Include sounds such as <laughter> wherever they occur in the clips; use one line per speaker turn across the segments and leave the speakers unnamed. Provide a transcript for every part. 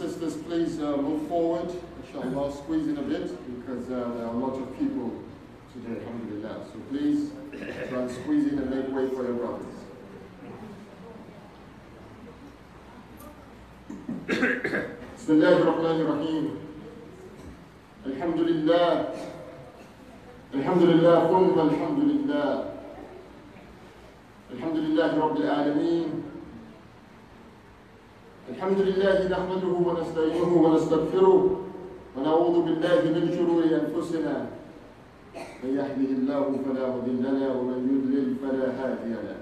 sisters, please uh, move forward. Inshallah, squeeze in a bit because uh, there are a lot of people today, alhamdulillah. So please try and squeeze in and make way for your brothers. <coughs> بسم الله الرحمن الرحيم الحمد لله الحمد لله ثم الحمد لله الحمد لله رب العالمين الحمد لله نحمده ونستعينه ونستغفره ونعوذ بالله من شرور أنفسنا. من يهده الله فلا مضل له ومن يضلل فلا هادي له.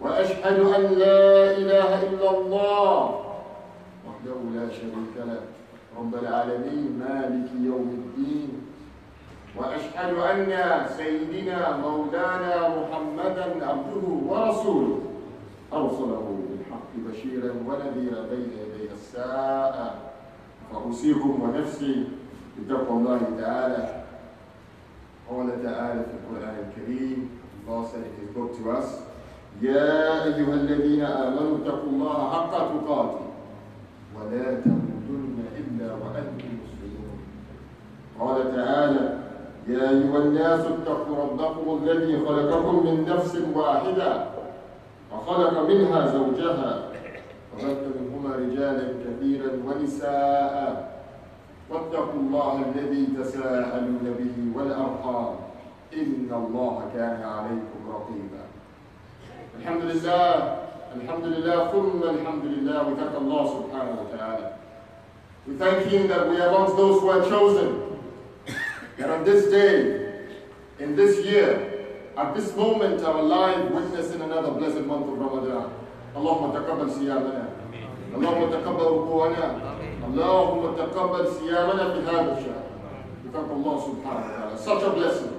وأشهد أن لا إله إلا الله وحده لا شريك له. رب العالمين مالك يوم الدين. وأشهد أن سيدنا مولانا محمدا عبده ورسوله. بالحق بشيرا ونذيرا بين يدي الساعة فأوصيكم ونفسي بتقوى الله تعالى. قال تعالى في القرآن الكريم Allah said book to us. يا أيها الذين آمنوا اتقوا الله حق تقاته. ولا تموتن إلا وأنتم مسلمون. قال تعالى يا أيها الناس اتقوا ربكم الذي خلقكم من نفس واحدة وخلق منها زوجها وبث منهما رجالا كثيرا ونساء. واتقوا الله الذي تساءلون به والأرحام. إن الله كان عليكم رقيبا. الحمد لله الحمد لله ثم الحمد لله. We thank Allah wa ta'ala we thank him that we are amongst those who are chosen. That on this day in this year at this moment are alive witnessing another blessed month of Ramadan اللهم تقبل صيامنا اللهم تقبل ركوعنا اللهم تقبل صيامنا في هذا الشهر we thank Allah subhanahu wa ta'ala such a blessing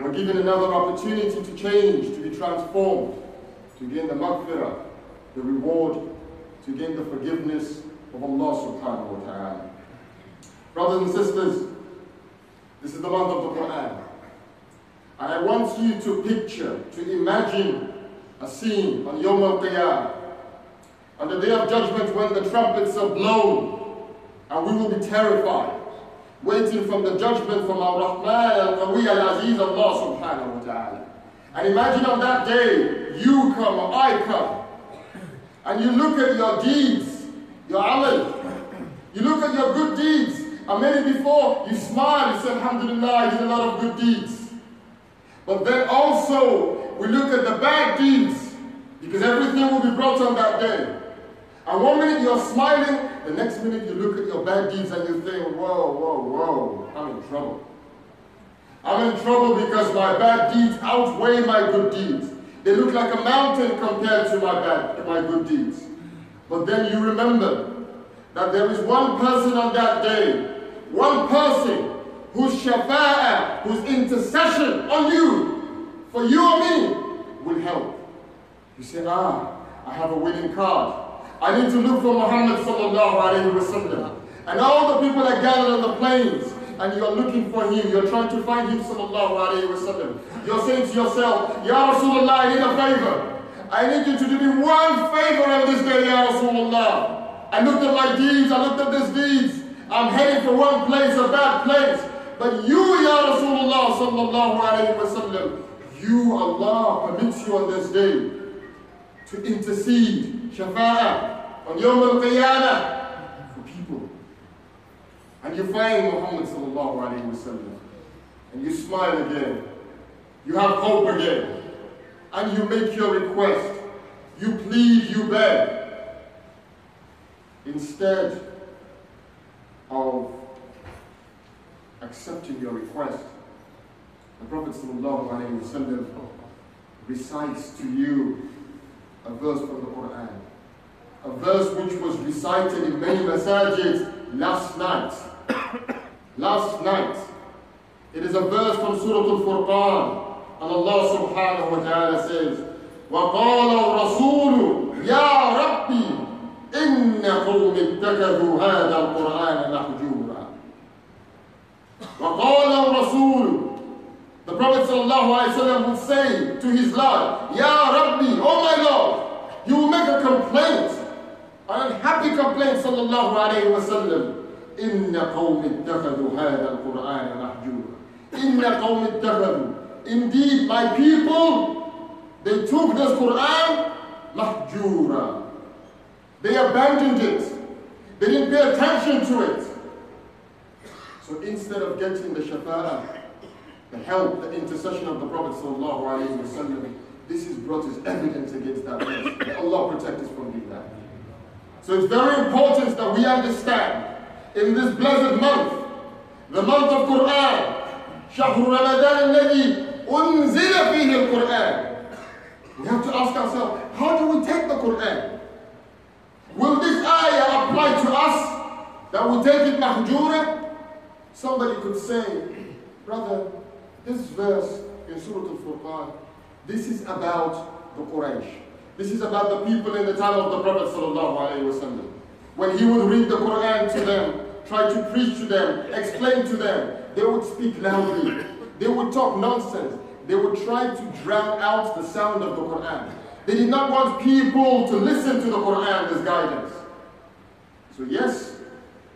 we're given another opportunity to change to be transformed to gain the maghfirah the reward to gain the forgiveness of Allah subhanahu wa ta'ala brothers and sisters this is the month of the Quran and I want you to picture, to imagine a scene on Yom Al-Qiyamah, on the day of judgment when the trumpets are blown and we will be terrified, waiting from the judgment from our Rahman al-Qawi al-Aziz Allah subhanahu wa ta'ala. And imagine on that day, you come or I come, and you look at your deeds, your amal, you look at your good deeds, and maybe before you smile, you say, Alhamdulillah, I did a lot of good deeds. But then also, we look at the bad deeds, because everything will be brought on that day. And one minute you're smiling, the next minute you look at your bad deeds and you think, whoa, whoa, whoa, I'm in trouble. I'm in trouble because my bad deeds outweigh my good deeds. They look like a mountain compared to my bad, my good deeds. But then you remember that there is one person on that day, one person shafa'ah, whose intercession on you, for you or me, will help. You say, ah, I have a winning card. I need to look for Muhammad sallallahu alayhi wa sallam. And all the people are gathered on the plains and you're looking for him, you're trying to find him sallallahu alayhi wa sallam. You're saying to yourself, Ya Rasulullah, I need a favor. I need you to do me one favor on this day, Ya Rasulullah. I looked at my deeds, I looked at these deeds. I'm heading for one place, a bad place. But you, Ya Rasulullah sallallahu alayhi wa sallam, you, Allah, permits you on this day to intercede, shafa'a, on Yawm al-Qiyamah, for people. And you find Muhammad sallallahu alayhi wa sallam, and you smile again. You have hope again and you make your request. You plead, you beg. Instead of accepting your request, the Prophet ﷺ recites to you a verse from the Quran. A verse which was recited in many masajid last night. <coughs> last night. It is a verse from Surah Al-Furqan. And Allah subhanahu wa ta'ala says, وقال الرسول يا ربي إن قوم اتخذوا هذا القرآن محجورا وقال الرسول The Prophet ﷺ would say to his Lord, Ya Rabbi, oh my Lord, you will make a complaint, an unhappy complaint, sallallahu alayhi wa sallam. إن قوم اتخذوا هذا القرآن محجورا إن قوم اتخذوا Indeed, my people, they took this Quran mahjura. They abandoned it. They didn't pay attention to it. So instead of getting the shafa'ah, the help, the intercession of the Prophet wasallam, this is brought as evidence against that person. May Allah protect us from doing that. So it's very important that we understand in this blessed month, the month of Quran, شهر رمضان الذي أنزل فيه القرآن We have to ask ourselves, how do we take the Quran? Will this ayah apply to us that we take it mahjura? Somebody could say, brother, this verse in Surah Al-Furqan, this is about the Quraysh. This is about the people in the time of the Prophet sallallahu When he would read the Quran to them, try to preach to them, explain to them, they would speak loudly. They would talk nonsense. They would try to drown out the sound of the Quran. They did not want people to listen to the Quran as guidance. So yes,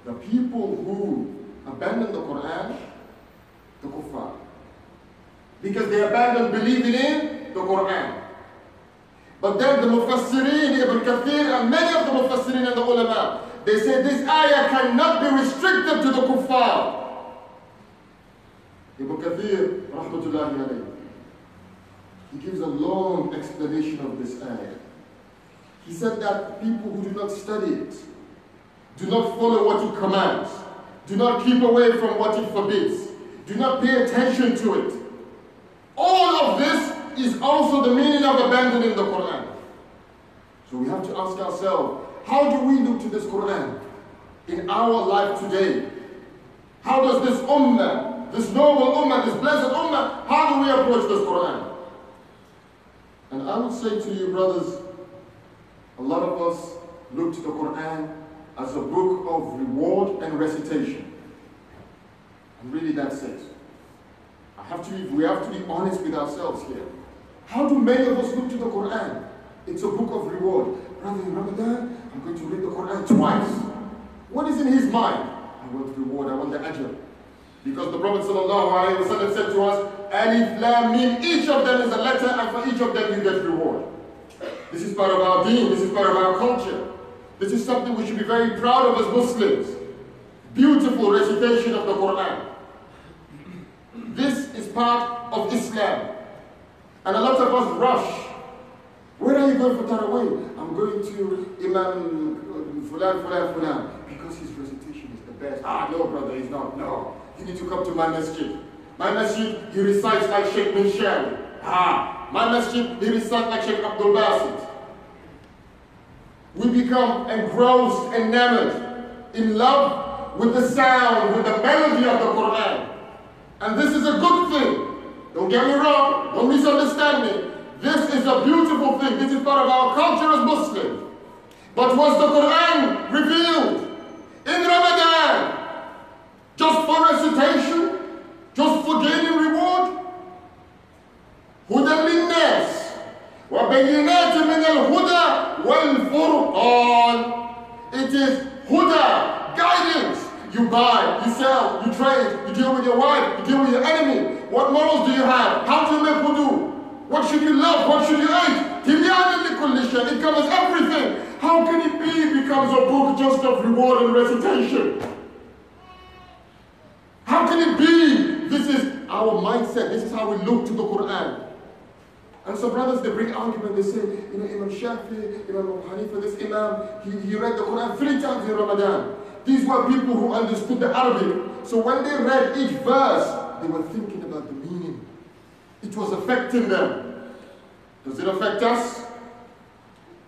the people who abandoned the Quran, the kuffar. Because they abandoned believing in the Quran. But then the Mufassirin, Ibn Kathir, and many of the Mufassirin and the ulama, they say this ayah cannot be restricted to the kuffar. Ibn Kathir, rahmatullahi alayhi, he gives a long explanation of this ayah. He said that people who do not study it, do not follow what it commands, do not keep away from what it forbids, do not pay attention to it. All of this is also the meaning of abandoning the Quran. So we have to ask ourselves, how do we look to this Quran in our life today? How does this ummah this noble ummah, this blessed ummah, how do we approach this Quran? And I would say to you, brothers, a lot of us look to the Quran as a book of reward and recitation. And really that's it. I have to we have to be honest with ourselves here. How do many of us look to the Quran? It's a book of reward. Brother, in Ramadan, I'm going to read the Quran twice. What is in his mind? I want reward, I want the ajr. Because the Prophet ﷺ said to us, Alif Lam Mim, each of them is a letter and for each of them you get reward. This is part of our deen, this is part of our culture. This is something we should be very proud of as Muslims. Beautiful recitation of the Quran. This is part of Islam. And a lot of us rush. Where are you going for Taraweeh? I'm going to Imam Fulan, Fulan, Fulan. Because his recitation is the best. Ah, no, brother, he's not. No you need to come to my masjid. My masjid, he recites like Sheikh bin. Ah, my masjid, he recites like Sheikh Abdul Basit. We become engrossed, enamored, in love with the sound, with the melody of the Quran. And this is a good thing. Don't get me wrong, don't misunderstand me. This is a beautiful thing. This is part of our culture as Muslims. But was the Quran revealed in Ramadan just for recitation? Just for gaining reward? هدى للناس وبينات من الهدى والفرقان It is huda, guidance. You buy, you sell, you trade, you deal with your wife, you deal with your enemy. What morals do you have? How do you make wudu? What should you love? What should you hate? It covers everything. How can it be it becomes a book just of reward and recitation? How can it be? This is our mindset. This is how we look to the Quran. And so brothers, they bring argument. They say, you know, Imam Shafi, Imam Abu Hanifa, this Imam, he, he read the Quran three times in Ramadan. These were people who understood the Arabic. So when they read each verse, they were thinking about the meaning. It was affecting them. Does it affect us?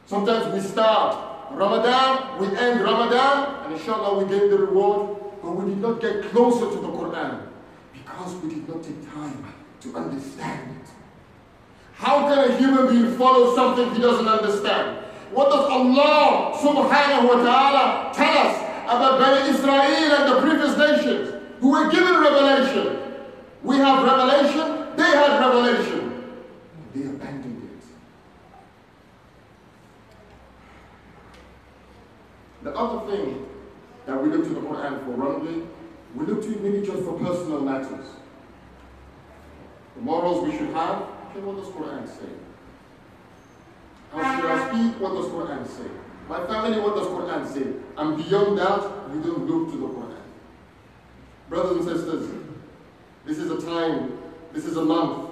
Sometimes we start Ramadan, we end Ramadan, and inshallah we get the reward, but we did not get closer to the Quran because we did not take time to understand it. How can a human being follow something he doesn't understand? What does Allah subhanahu wa ta'ala tell us about Bani Israel and the previous nations who were given revelation? We have revelation, they had revelation. They abandoned it. The other thing that we look to the Quran for wrongly, we look to it maybe just for personal matters. The morals we should have, Okay, what does Quran say? How should I speak? What does Quran say? My family, what does Quran say? And beyond that, we don't look to the Quran. Brothers and sisters, this is a time, this is a month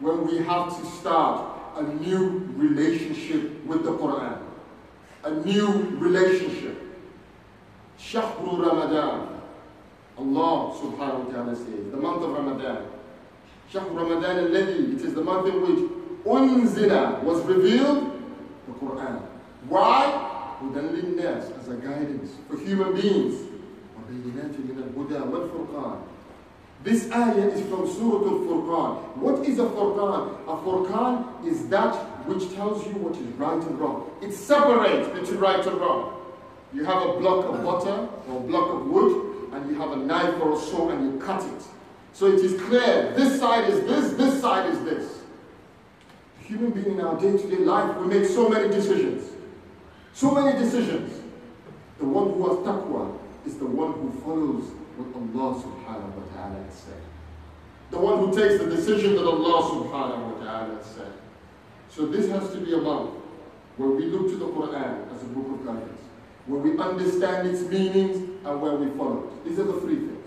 when we have to start a new relationship with the Quran. A new relationship. Shahru Ramadan. Allah subhanahu wa ta'ala says, the month of Ramadan. شهر رمضان الذي it is the month in which أنزل was revealed the Quran why هدى للناس as a guidance for human beings وبينات من الهدى والفرقان this ayah is from Surah Al-Furqan. What is a Furqan? A Furqan is that which tells you what is right and wrong. It separates between right and wrong. You have a block of butter or a block of wood, and you have a knife or a saw, and you cut it. So it is clear this side is this, this side is this. Human being in our day to day life, we make so many decisions. So many decisions. The one who has taqwa is the one who follows what Allah subhanahu wa ta'ala has said. The one who takes the decision that Allah subhanahu wa ta'ala has said. So this has to be a month where we look to the Quran as a book of guidance, where we understand its meanings and where we follow it. These are the three things.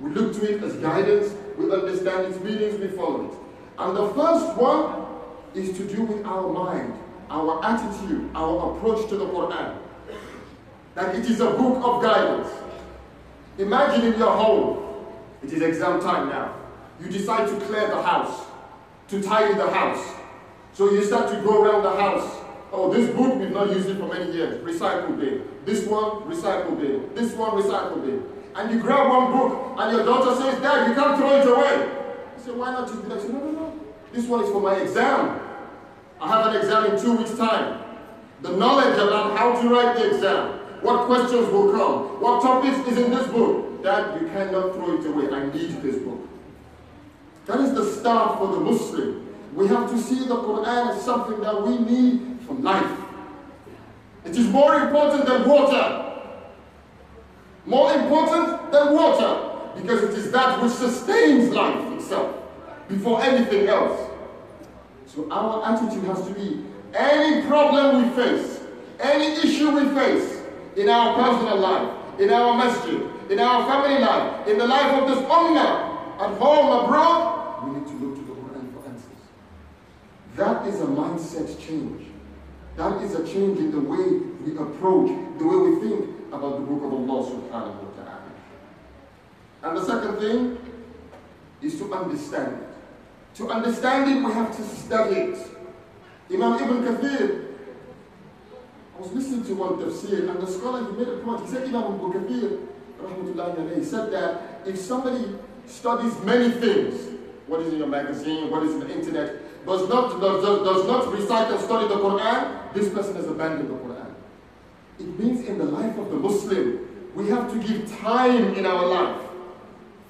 We look to it as guidance, we understand its meanings, we follow it. And the first one is to do with our mind, our attitude, our approach to the Quran. That it is a book of guidance. Imagine in your home, it is exam time now. You decide to clear the house, to tidy the house. So you start to go around the house. Oh, this book, we've not used it for many years. Recycle bin. This one, recycle bin. This one, recycle bin and you grab one book and your daughter says, Dad, you can't throw it away. You say, why not? You say, no, no, no. This one is for my exam. I have an exam in two weeks' time. The knowledge about how to write the exam, what questions will come, what topics is in this book. Dad, you cannot throw it away. I need this book. That is the start for the Muslim. We have to see the Quran as something that we need for life. It is more important than water more important than water because it is that which sustains life itself before anything else. So our attitude has to be any problem we face, any issue we face in our personal life, in our masjid, in our family life, in the life of this ummah, at home, abroad, we need to look to the Quran for answers. That is a mindset change. That is a change in the way we approach, the way we think, about the book of Allah subhanahu wa ta'ala. And the second thing is to understand it. To understand it, we have to study it. Imam Ibn Kathir, I was listening to one tafsir, and the scholar, he made a point. He said, Imam Ibn Kathir, alayhi, said that if somebody studies many things. What is in your magazine, what is in the internet, does not, does, does not recite and study the Quran, this person has abandoned the Quran. It means in the life of the Muslim, we have to give time in our life.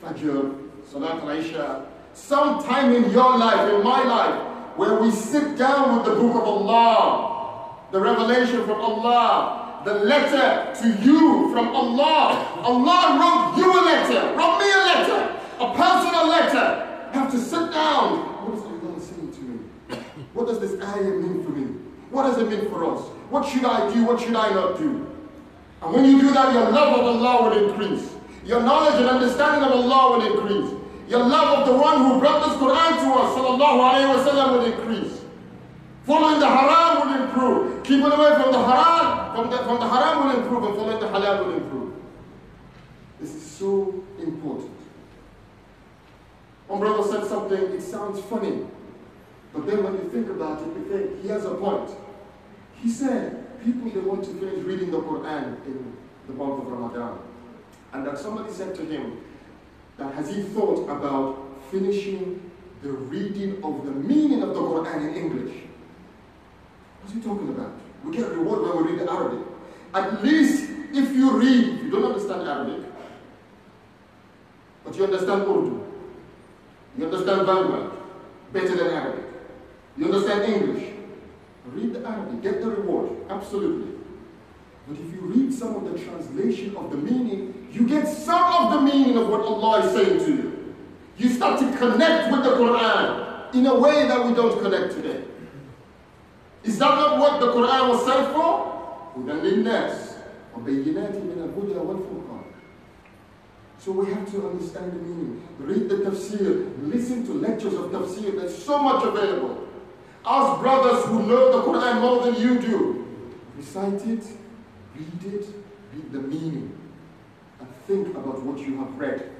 Fajr, Salat al-Isha, some time in your life, in my life, where we sit down with the book of Allah, the revelation from Allah, the letter to you from Allah. Allah wrote you a letter, wrote me a letter, a personal letter. Have to sit down. What is Allah saying to me? What does this ayah mean for me? What does it mean for us? What should I do? What should I not do? And when you do that, your love of Allah will increase. Your knowledge and understanding of Allah will increase. Your love of the one who brought this Quran to us, sallallahu alayhi wasallam, will increase. Following the haram will improve. Keeping away from the haram, from the, from the haram will improve, and following the halal will improve. This is so important. One brother said something, it sounds funny. But then when you think about it, you think he has a point. He said, people they want to finish reading the Quran in the month of Ramadan. And that somebody said to him, that has he thought about finishing the reading of the meaning of the Quran in English? What's he talking about? We get reward when we read Arabic. At least if you read, if you don't understand Arabic, but you understand Urdu, you understand Bangla better than Arabic, you understand English, read the Arabic, get the reward, absolutely. But if you read some of the translation of the meaning, you get some of the meaning of what Allah is saying to you. You start to connect with the Quran in a way that we don't connect today. Is that not what the Quran was sent for? So we have to understand the meaning. Read the tafsir, listen to lectures of tafsir. There's so much available Ask brothers who know the Quran more than you do. Recite it, Read it, read the meaning, and think about what you have read.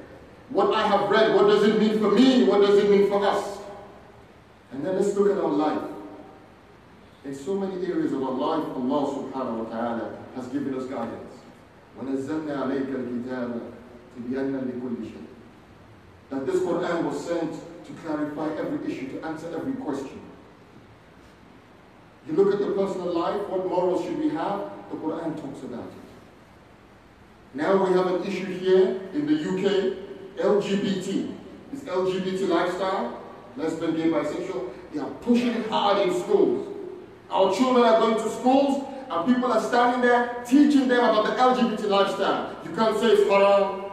What I have read, what does it mean for me? What does it mean for us? And then let's look at our life. In so many areas of our life, Allah subhanahu wa ta'ala has given us guidance. وَنَزَّلْنَا عَلَيْكَ الْكِتَابَ تِبْيَانًا لِكُلِّ شَيْءٍ That this Quran was sent to clarify every issue, to answer every question. You look at the personal life, what morals should we have? The Quran talks about it. Now we have an issue here in the UK, LGBT. This LGBT lifestyle, lesbian, gay, bisexual, they are pushing it hard in schools. Our children are going to schools and people are standing there teaching them about the LGBT lifestyle. You can't say it's haram,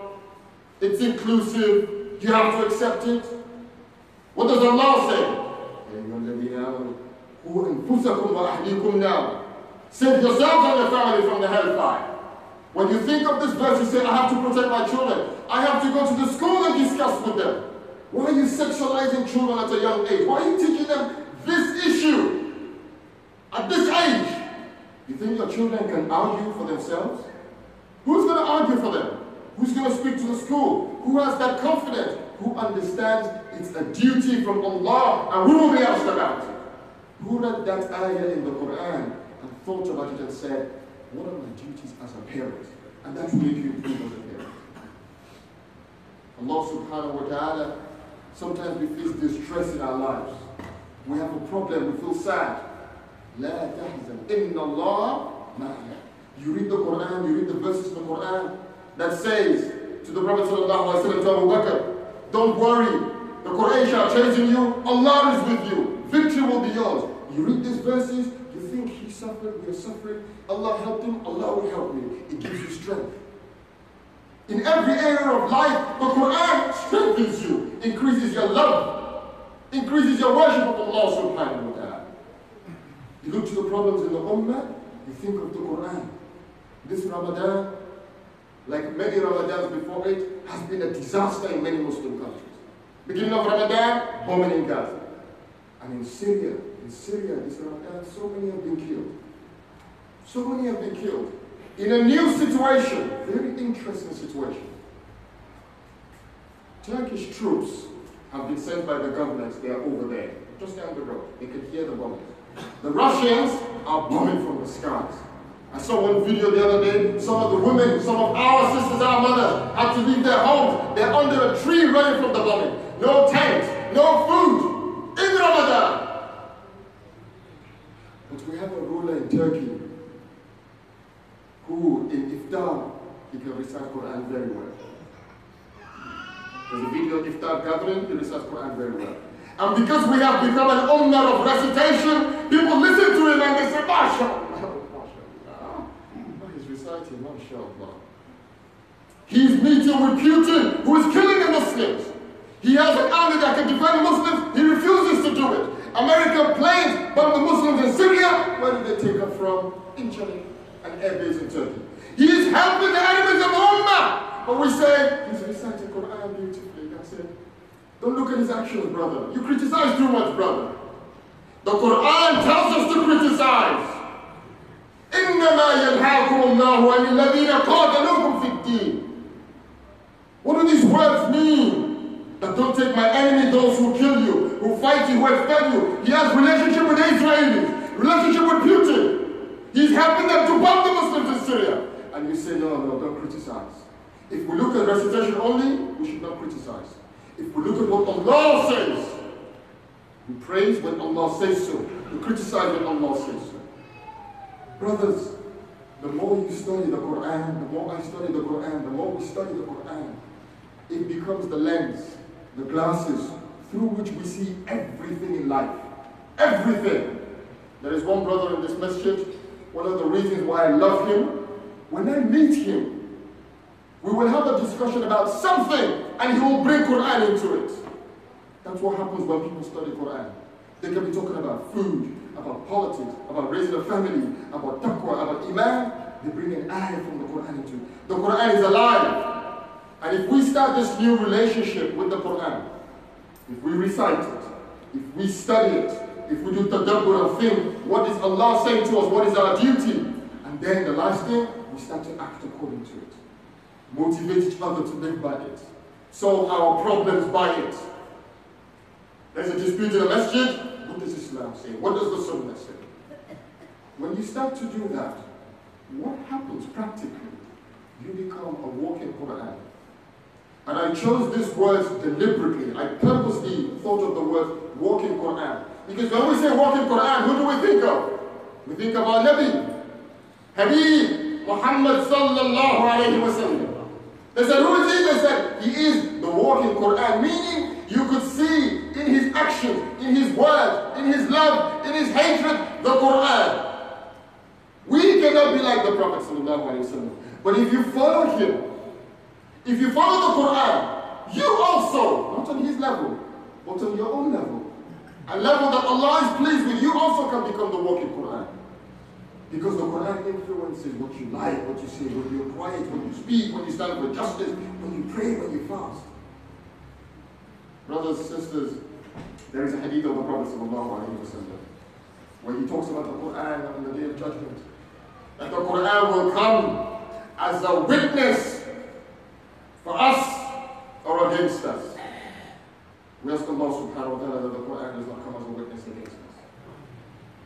it's inclusive, you have to accept it. What does Allah say? Save yourselves and your family from the hellfire. When you think of this verse, you say, I have to protect my children. I have to go to the school and discuss with them. Why are you sexualizing children at a young age? Why are you teaching them this issue at this age? You think your children can argue for themselves? Who's going to argue for them? Who's going to speak to the school? Who has that confidence? Who understands it's a duty from Allah and who will be asked about? Who read that ayah in the Quran and thought about it and said, what are my duties as a parent? And that will make you improve as a parent. Allah subhanahu wa ta'ala, sometimes we face distress in our lives. We have a problem, we feel sad. لا تحزن إن الله معنا. You read the Quran, you read the verses in the Quran that says to the Prophet sallallahu alaihi wasallam to Abu Bakr, don't worry, the Quran shall chasing you, Allah is with you, victory will be yours. You read these verses, you think he suffered, we are suffering. Allah helped him, Allah will help me. It gives you strength. In every area of life, the Quran strengthens you, increases your love, increases your worship of Allah subhanahu wa ta'ala. You look to the problems in the Ummah, you think of the Quran. This Ramadan, like many Ramadans before it, has been a disaster in many Muslim countries. Beginning of Ramadan, bombing in Gaza. And in Syria, in Syria, this Ramadan, so many have been killed. So many have been killed. In a new situation, very interesting situation. Turkish troops have been sent by the government. They are over there, just down the road. They can hear the bombing. The Russians are bombing from the skies. I saw one video the other day. Some of the women, some of our sisters, our mothers, had to leave their homes. They're under a tree running from the bombing. No tent, no food in Ramadan. But we have a ruler in Turkey who, in iftar, he can recite Quran very well. There's a video of iftar gathering, he recites Quran very well. And because we have become an ummah of recitation, people listen to him and they say, MashaAllah. He's reciting, MashaAllah. He's meeting with Putin, who is killing the Muslims. He has an army that can defend the Muslims. He refuses to do it. American planes bomb the Muslims in Syria. Where did they take them from? Incirlik, an airbase in Turkey. He is helping the enemies of Ummah. But we say, he's reciting Quran beautifully. That's it. Don't look at his actions, brother. You criticize too much, brother. The Quran tells us to criticize. إنما ينهاكم الله عن الذين قاتلوكم في الدين. What do these words mean? That don't take my enemy, those who kill you, who fight you, who expel you. He has relationship with Israelis, relationship with Putin. He's helping them to bomb the Muslims in Syria. And say, no, no, don't criticize. If we look at recitation only, we should not criticize. If we look at what Allah says, we praise when Allah says so. We criticize when Allah says so. Brothers, the more you study the Quran, the more I study the Quran, the more we study the Quran, it becomes the lens, the glasses through which we see everything in life. Everything. There is one brother in this masjid, one of the reasons why I love him, when I meet him, we will have a discussion about something and he will bring Quran into it. That's what happens when people study Quran. They can be talking about food, about politics, about raising a family, about taqwa, about iman. They bring an ayah from the Quran into it. The Quran is alive. And if we start this new relationship with the Quran, if we recite it, if we study it, if we do tadabbur and think, what is Allah saying to us, what is our duty? And then the last thing, we start to act according to it. Motivate each other to live by it. Solve our problems by it. There's a dispute in the masjid. What does Islam say? What does the Sunnah say? When you start to do that, what happens practically? You become a walking Quran. And I chose these words deliberately. I purposely thought of the word walking Quran. Because when we say walking Quran, who do we think of? We think of our Nabi, Habib, Muhammad sallallahu alayhi wa sallam. They said, who is he? They said, he is the walking Quran, meaning you could see in his actions, in his words, in his love, in his hatred, the Quran. We cannot be like the Prophet sallallahu. But if you follow him, if you follow the Quran, you also, not on his level, but on your own level, a level that Allah is pleased with, you also can become the walking Quran. Because the Quran influences what you like, what you say, when you're quiet, when you speak, when you stand for justice, when you pray, when you fast. Brothers and sisters, there is a hadith of the Prophet where he talks about the Quran on the day of judgment. That the Quran will come as a witness for us or against us. We ask Allah subhanahu wa ta'ala that the Quran does not come as a witness against us.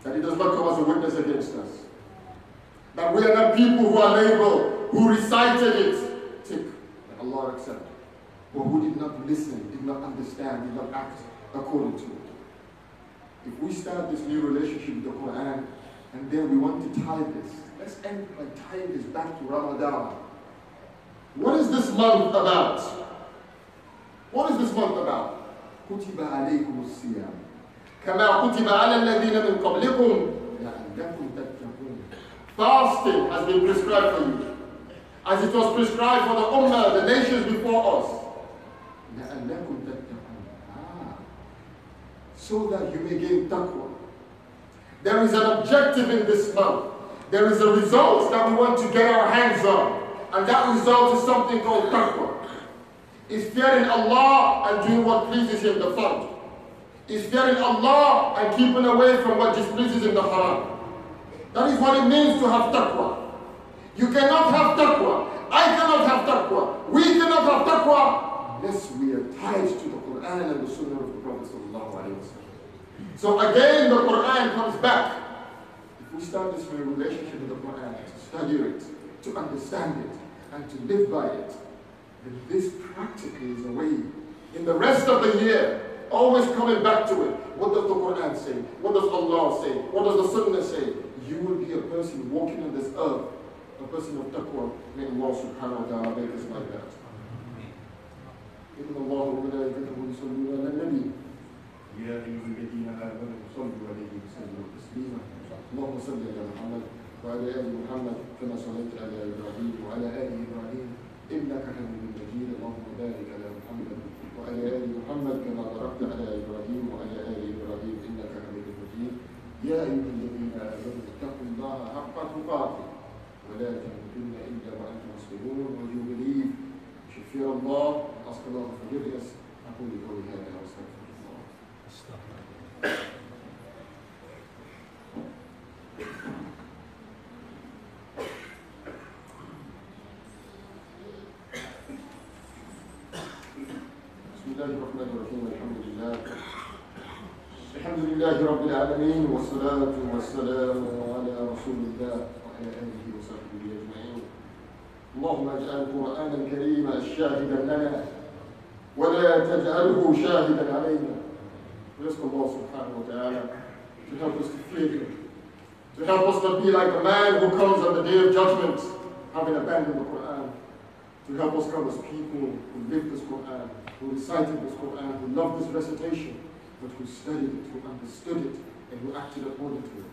That it does not come as a witness against us That we are not people who are labeled, who recited it, tick, that Allah accept, or who did not listen, did not understand, did not act according to it. If we start this new relationship with the Quran, and then we want to tie this, let's end by tying this back to Ramadan. What is this month about? What is this month about? كتب عليكم الصيام كما كتب على الذين من قبلكم لعلكم تتقون Fasting has been prescribed for you. As it was prescribed for the Ummah, the nations before us. Ah. So that you may gain taqwa. There is an objective in this month. There is a result that we want to get our hands on. And that result is something called taqwa. It's fearing Allah and doing what pleases Him, the fard. It's fearing Allah and keeping away from what displeases Him, the haram. That is what it means to have taqwa. You cannot have taqwa. I cannot have taqwa. We cannot have taqwa unless we are tied to the Quran and the Sunnah of the Prophet. So again, the Quran comes back. If We start this relationship with the Quran, to study it, to understand it, and to live by it. And this practically is a way, in the rest of the year, always coming back to it. What does the Quran say? What does Allah say? What does the Sunnah say? You will be a person walking on this earth, a person of taqwa. May Allah subhanahu wa ta'ala make us like that. إن الله وملائكته يصلون على النبي يا أيها الذين آمنوا صلوا عليه وسلموا تسليما اللهم صل على محمد وعلى آل محمد كما صليت على إبراهيم وعلى آل إبراهيم إنك حميد مجيد اللهم بارك على محمد وعلى آل محمد كما باركت على إبراهيم وعلى آل إبراهيم إنك حميد مجيد يا أيها الذين آمنوا حق تقاته ولا تموتن إلا وأنتم مسلمون ويو بليف شفير الله. أصدق الله الفجر أقول قولي هذا وأستغفر شاهدا لنا ولا تجعله شاهدا علينا Ask Allah subhanahu wa ta'ala to help us to fear Him, to help us not be like a man who comes on the day of judgment having abandoned the Quran, to help us come as people who lived this Quran, who recited this Quran, who loved this recitation, but who studied it, who understood it, and who acted according to it,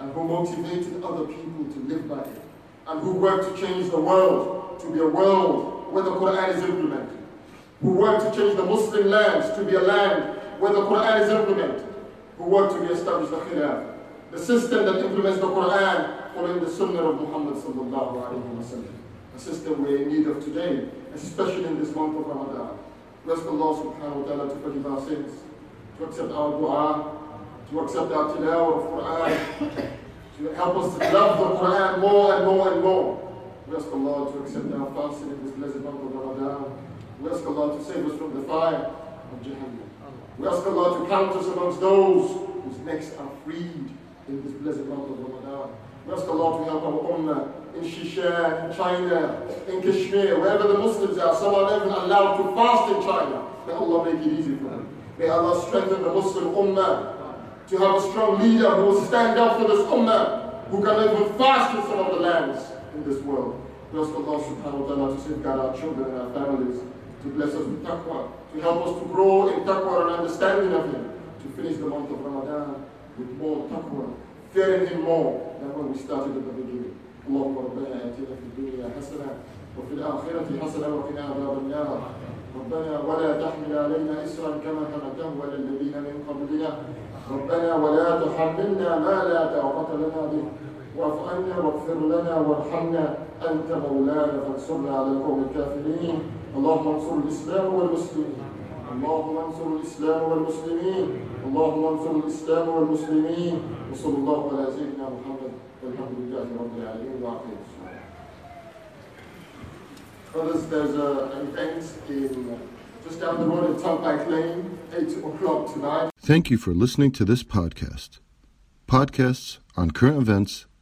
and who motivated other people to live by it, and who worked to change the world to be a world where the Quran is implemented, who worked to change the Muslim lands to be a land where the Quran is implemented, who worked to re-establish the Khilaf, the system that implements the Quran following the Sunnah of Muhammad sallallahu alayhi wa sallam, a system we're in need of today, especially in this month of Ramadan. We ask Allah subhanahu wa ta'ala to forgive our sins, to accept our dua, to accept our tilawah of Quran, to help us to love the Quran more and more and more. We ask Allah to accept our fasting in this blessed month of Ramadan. We ask Allah to save us from the fire of Jahannam. We ask Allah to count us amongst those whose necks are freed in this blessed month of Ramadan. We ask Allah to help our ummah in Shishan, in China, in Kashmir, wherever the Muslims are. Some are even allowed to fast in China. May Allah make it easy for them. May Allah strengthen the Muslim ummah to have a strong leader who will stand up for this ummah, who can even fast in some of the lands in this world. We ask Allah subhanahu wa ta'ala to safeguard our children and our families, to bless us with taqwa, to help us to grow in taqwa and understanding of Him, to finish the month of Ramadan with more taqwa, fearing Him more than when we started at the beginning. اللهم ربنا آتنا في الدنيا حسنة وفي الآخرة حسنة وقنا عذاب النار ربنا ولا تحمل علينا إسرا كما حملته على الذين من قبلنا ربنا ولا تحملنا ما لا طاقة لنا به واعف عنا واغفر لنا وارحمنا أنت مولانا فانصرنا على القوم الكافرين اللهم انصر الإسلام والمسلمين اللهم انصر الإسلام والمسلمين اللهم انصر الإسلام والمسلمين وصلى الله على سيدنا محمد والحمد لله رب العالمين وعقيم الصلاة Brothers, there's a, an event in just down the road in Turnpike Lane, 8 o'clock tonight.
Thank you for listening to this podcast. Podcasts on current events,